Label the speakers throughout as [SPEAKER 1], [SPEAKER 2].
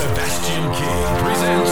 [SPEAKER 1] Sebastian King presents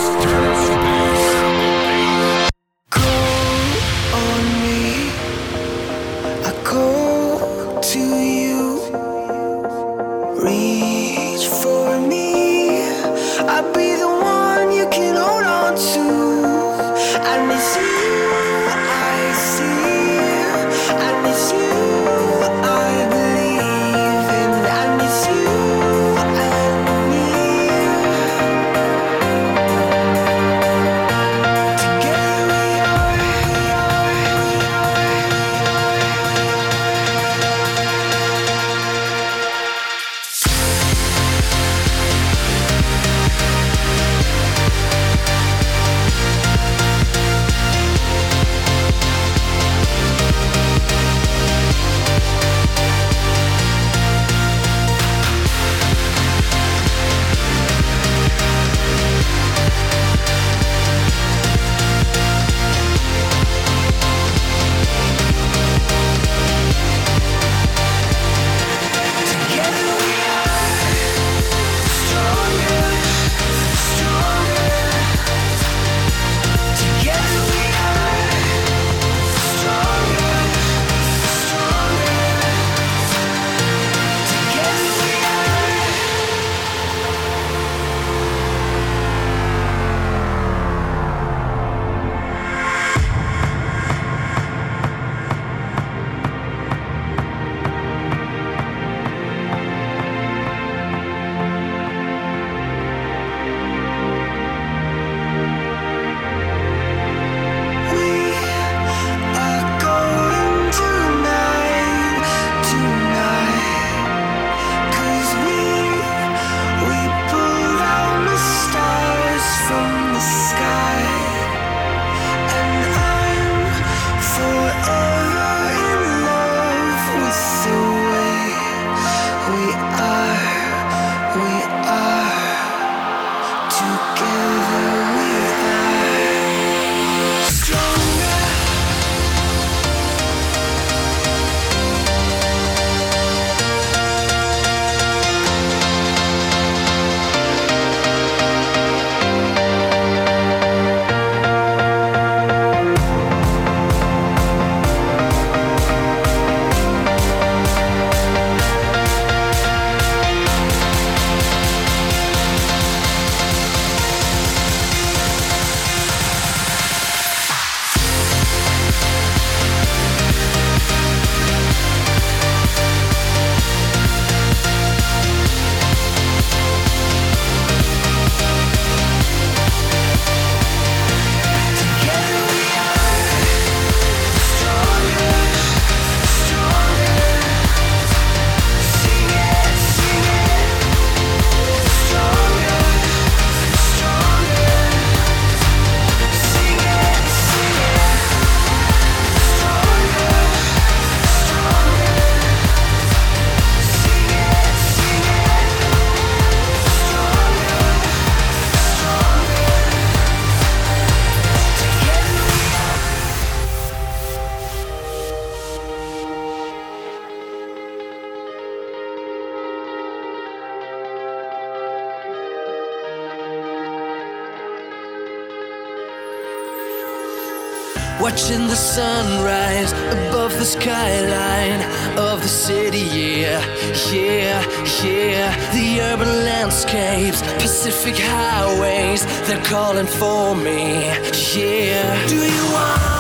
[SPEAKER 1] Watching the sunrise above the skyline of the city, yeah, yeah, yeah. The urban landscapes, Pacific highways, they're calling for me, yeah. Do you understand?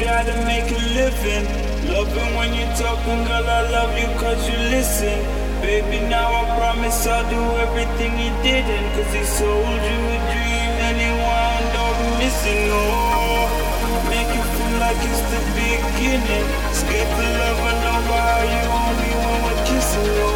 [SPEAKER 2] Gotta make a living. Loving when you're talking, girl, I love you cause you listen. Baby, now I promise I'll do everything you didn't. Cause he sold you a dream and he wound up missing. Oh, make you feel like it's the beginning. Escape the love, I know how you want me when we're kissing. Oh.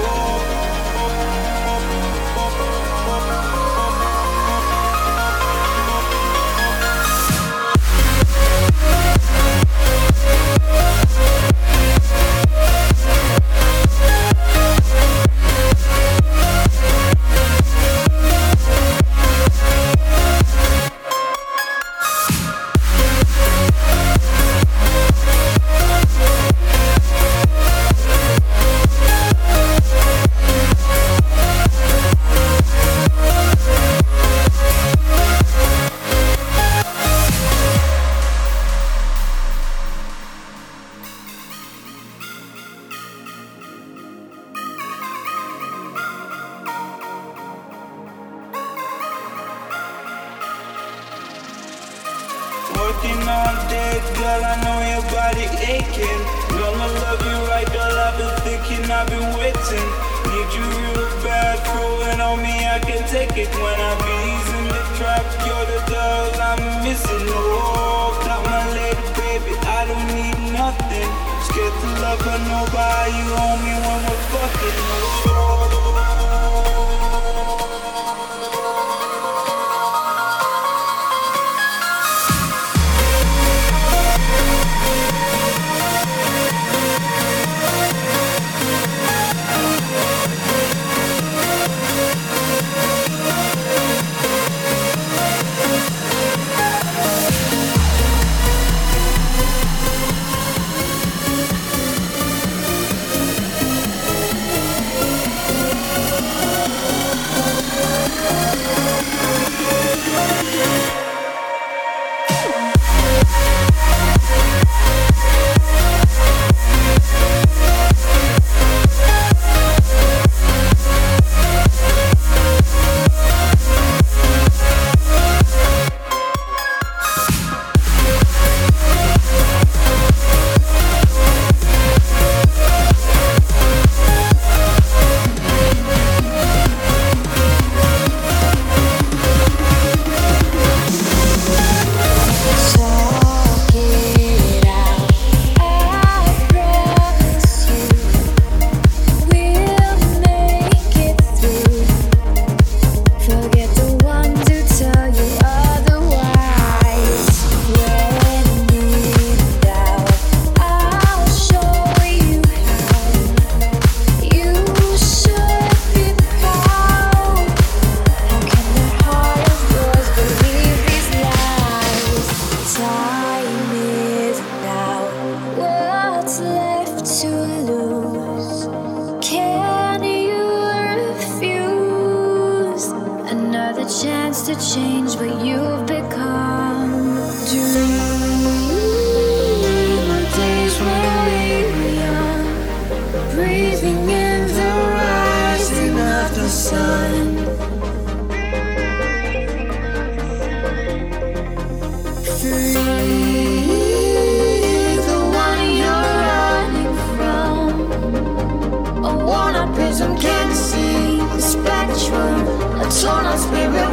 [SPEAKER 3] Spirit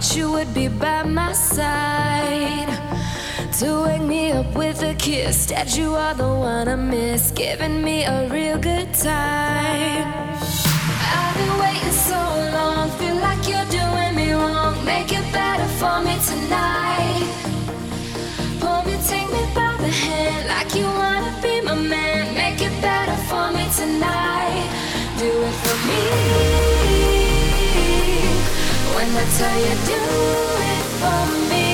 [SPEAKER 2] Thought you would be by my side to wake me up with a kiss. Instead, you are the one I miss, giving me a real good time. I've been waiting so long, feel like you're doing me wrong. Make it better for me tonight. Pull me, take me by the hand like you wanna be my man. Make it better for me tonight. Do it for me. When I tell you, do it for me.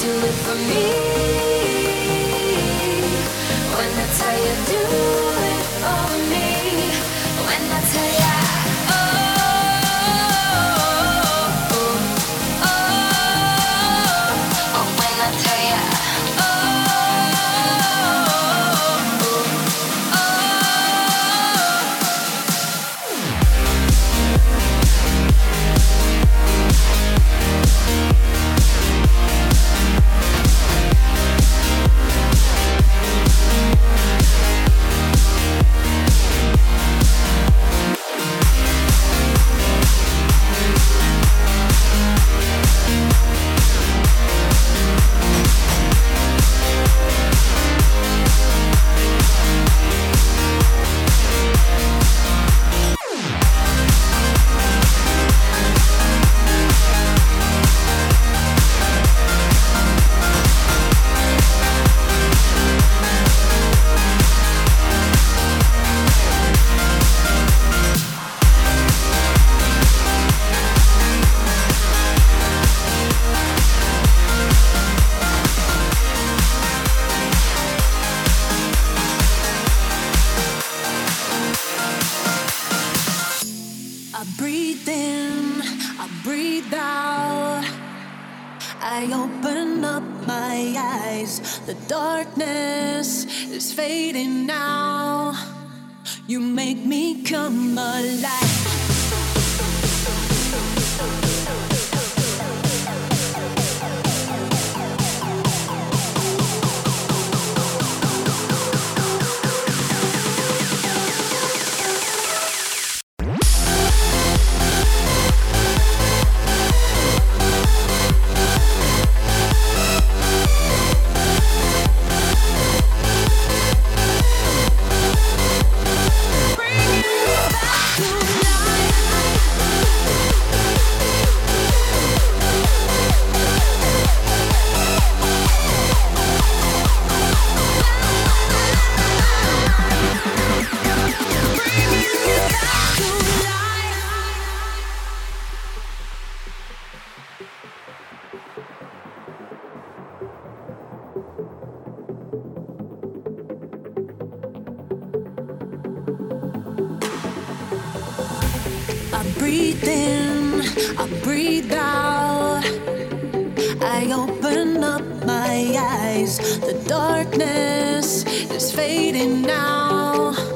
[SPEAKER 2] Do it for me. When I tell you, do I
[SPEAKER 4] open up my eyes. The darkness is fading now.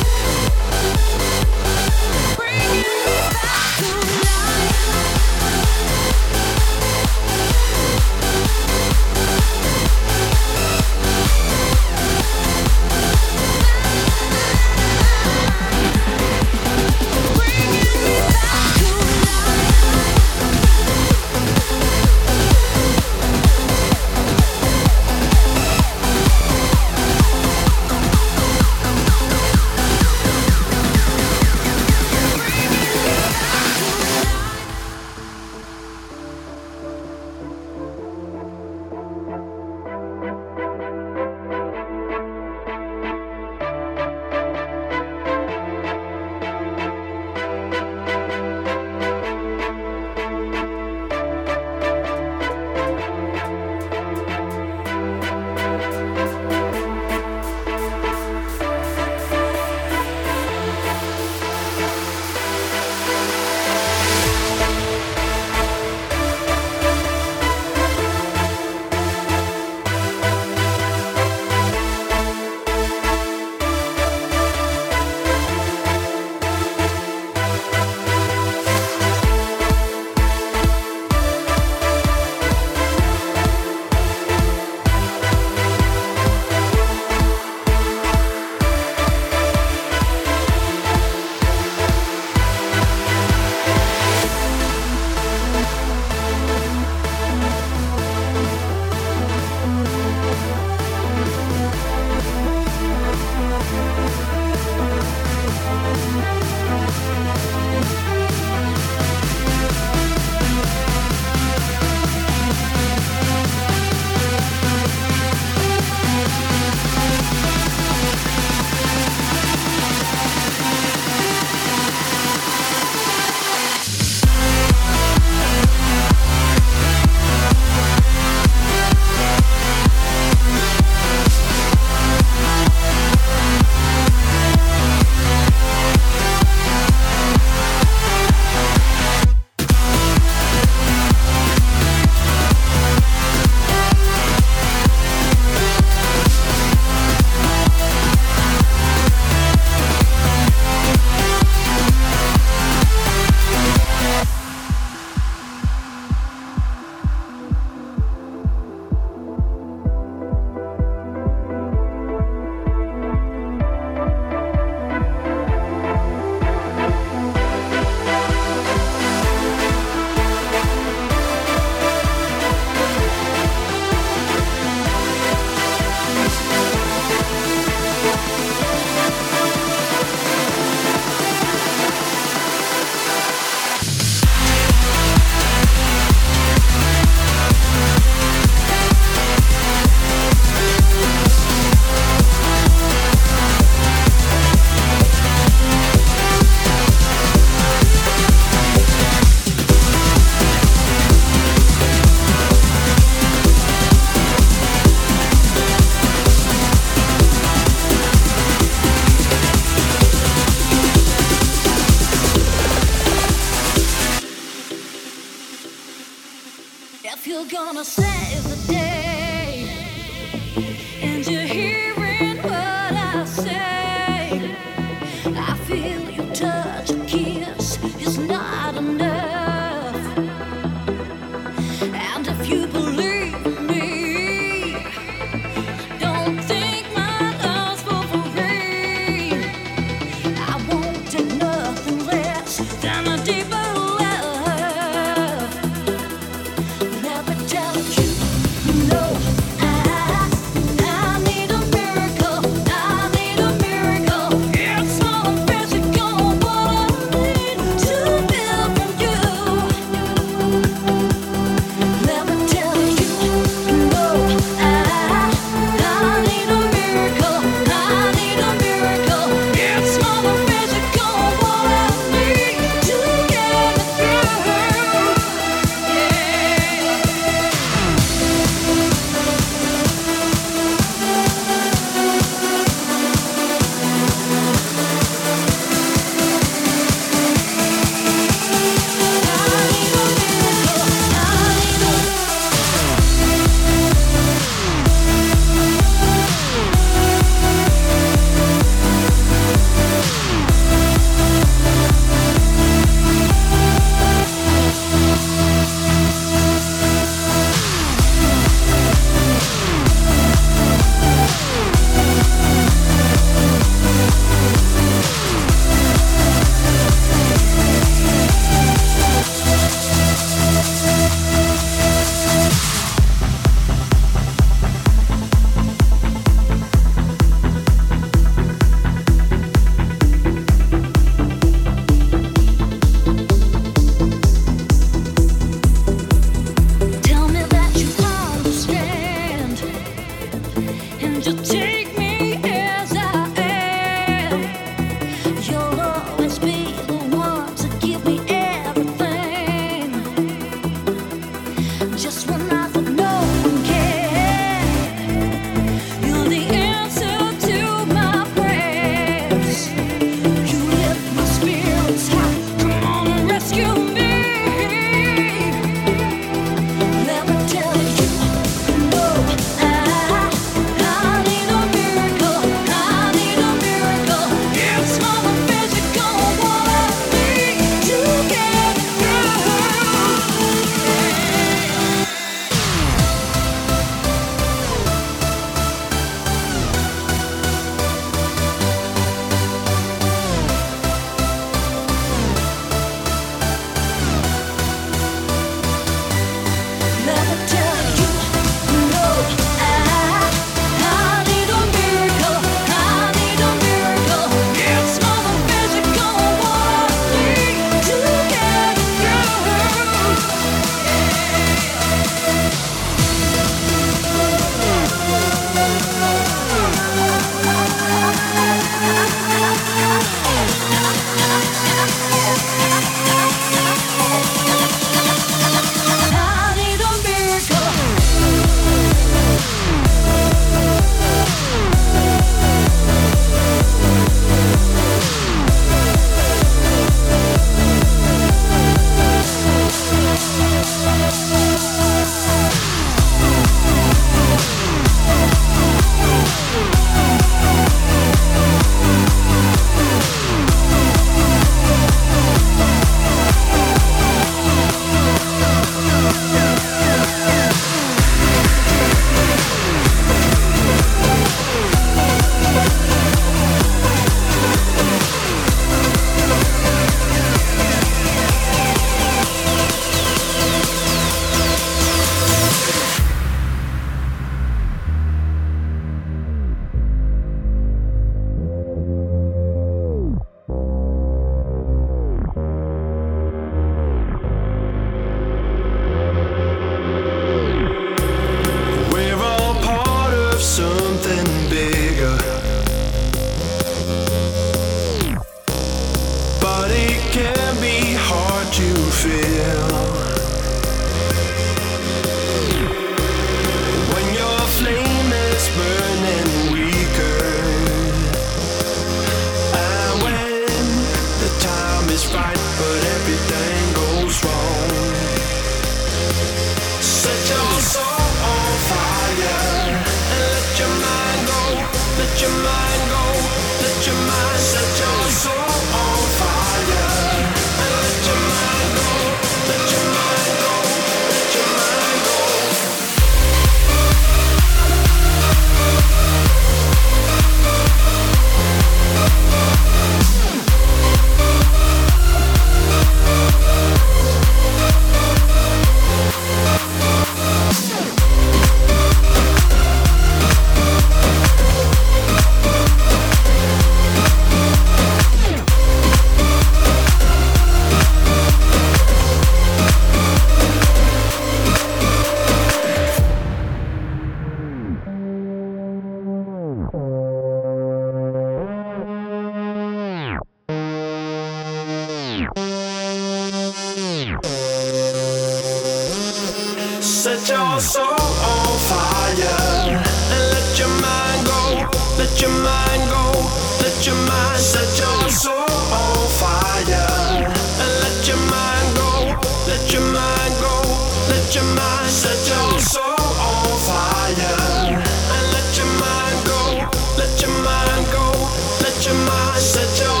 [SPEAKER 5] Go,